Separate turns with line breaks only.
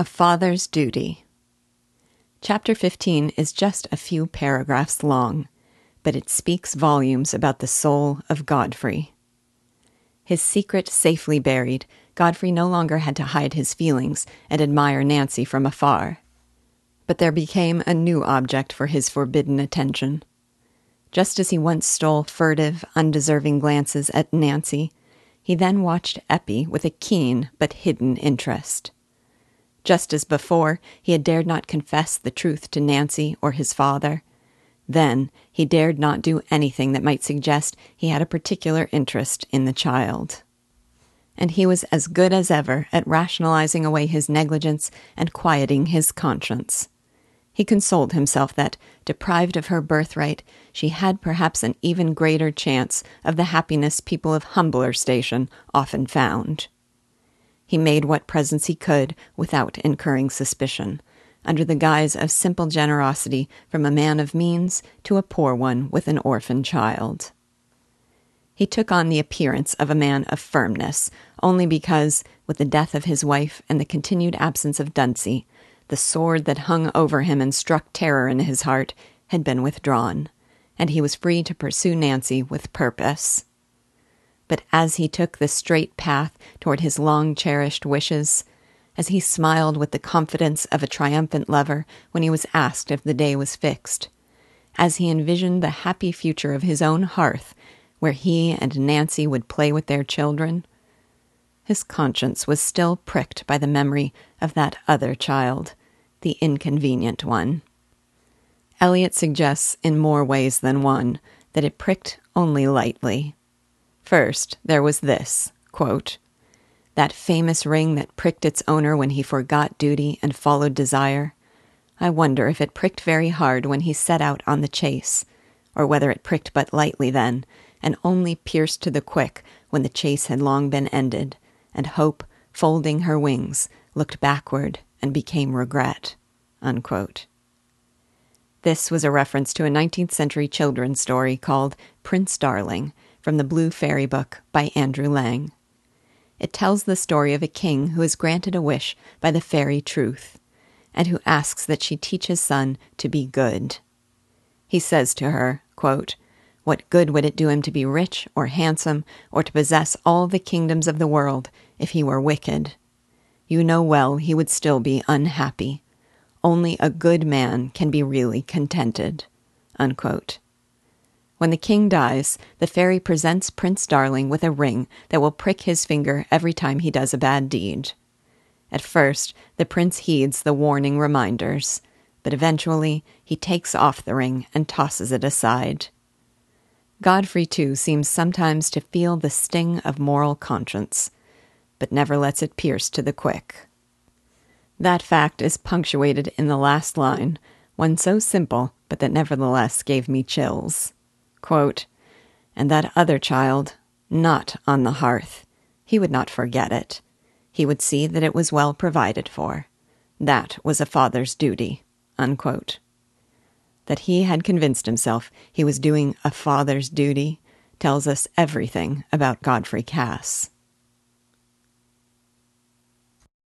A Father's Duty. Chapter 15 is just a few paragraphs long, but it speaks volumes about the soul of Godfrey. His secret safely buried, Godfrey no longer had to hide his feelings and admire Nancy from afar. But there became a new object for his forbidden attention. Just as he once stole furtive, undeserving glances at Nancy, he then watched Eppie with a keen but hidden interest. Just as before, he had dared not confess the truth to Nancy or his father. Then he dared not do anything that might suggest he had a particular interest in the child. And he was as good as ever at rationalizing away his negligence and quieting his conscience. He consoled himself that, deprived of her birthright, she had perhaps an even greater chance of the happiness people of humbler station often found. He made what presents he could without incurring suspicion, under the guise of simple generosity from a man of means to a poor one with an orphan child. He took on the appearance of a man of firmness only because, with the death of his wife and the continued absence of Dunsey, the sword that hung over him and struck terror in his heart had been withdrawn, and he was free to pursue Nancy with purpose. But as he took the straight path toward his long cherished wishes, as he smiled with the confidence of a triumphant lover when he was asked if the day was fixed, as he envisioned the happy future of his own hearth, where he and Nancy would play with their children, his conscience was still pricked by the memory of that other child the inconvenient one. Eliot suggests in more ways than one that it pricked only lightly. First, there was this quote, that famous ring that pricked its owner when he forgot duty and followed desire. I wonder if it pricked very hard when he set out on the chase, or whether it pricked but lightly then, and only pierced to the quick when the chase had long been ended, and hope, folding her wings, looked backward and became regret. Unquote. This was a reference to a 19th century children's story called Prince Darling from the Blue Fairy Book by Andrew Lang. It tells the story of a king who is granted a wish by the fairy Truth, and who asks that she teach his son to be good. He says to her, quote, What good would it do him to be rich or handsome, or to possess all the kingdoms of the world, if he were wicked? you know well he would still be unhappy. Only a good man can be really contented. Unquote. When the king dies, the fairy presents Prince Darling with a ring that will prick his finger every time he does a bad deed. At first, the prince heeds the warning reminders, but eventually he takes off the ring and tosses it aside. Godfrey, too, seems sometimes to feel the sting of moral conscience but never lets it pierce to the quick. That fact is punctuated in the last line, one so simple, but that nevertheless gave me chills. Quote, and that other child, not on the hearth. He would not forget it. He would see that it was well provided for. That was a father's duty. Unquote. That he had convinced himself he was doing a father's duty tells us everything about Godfrey Cass.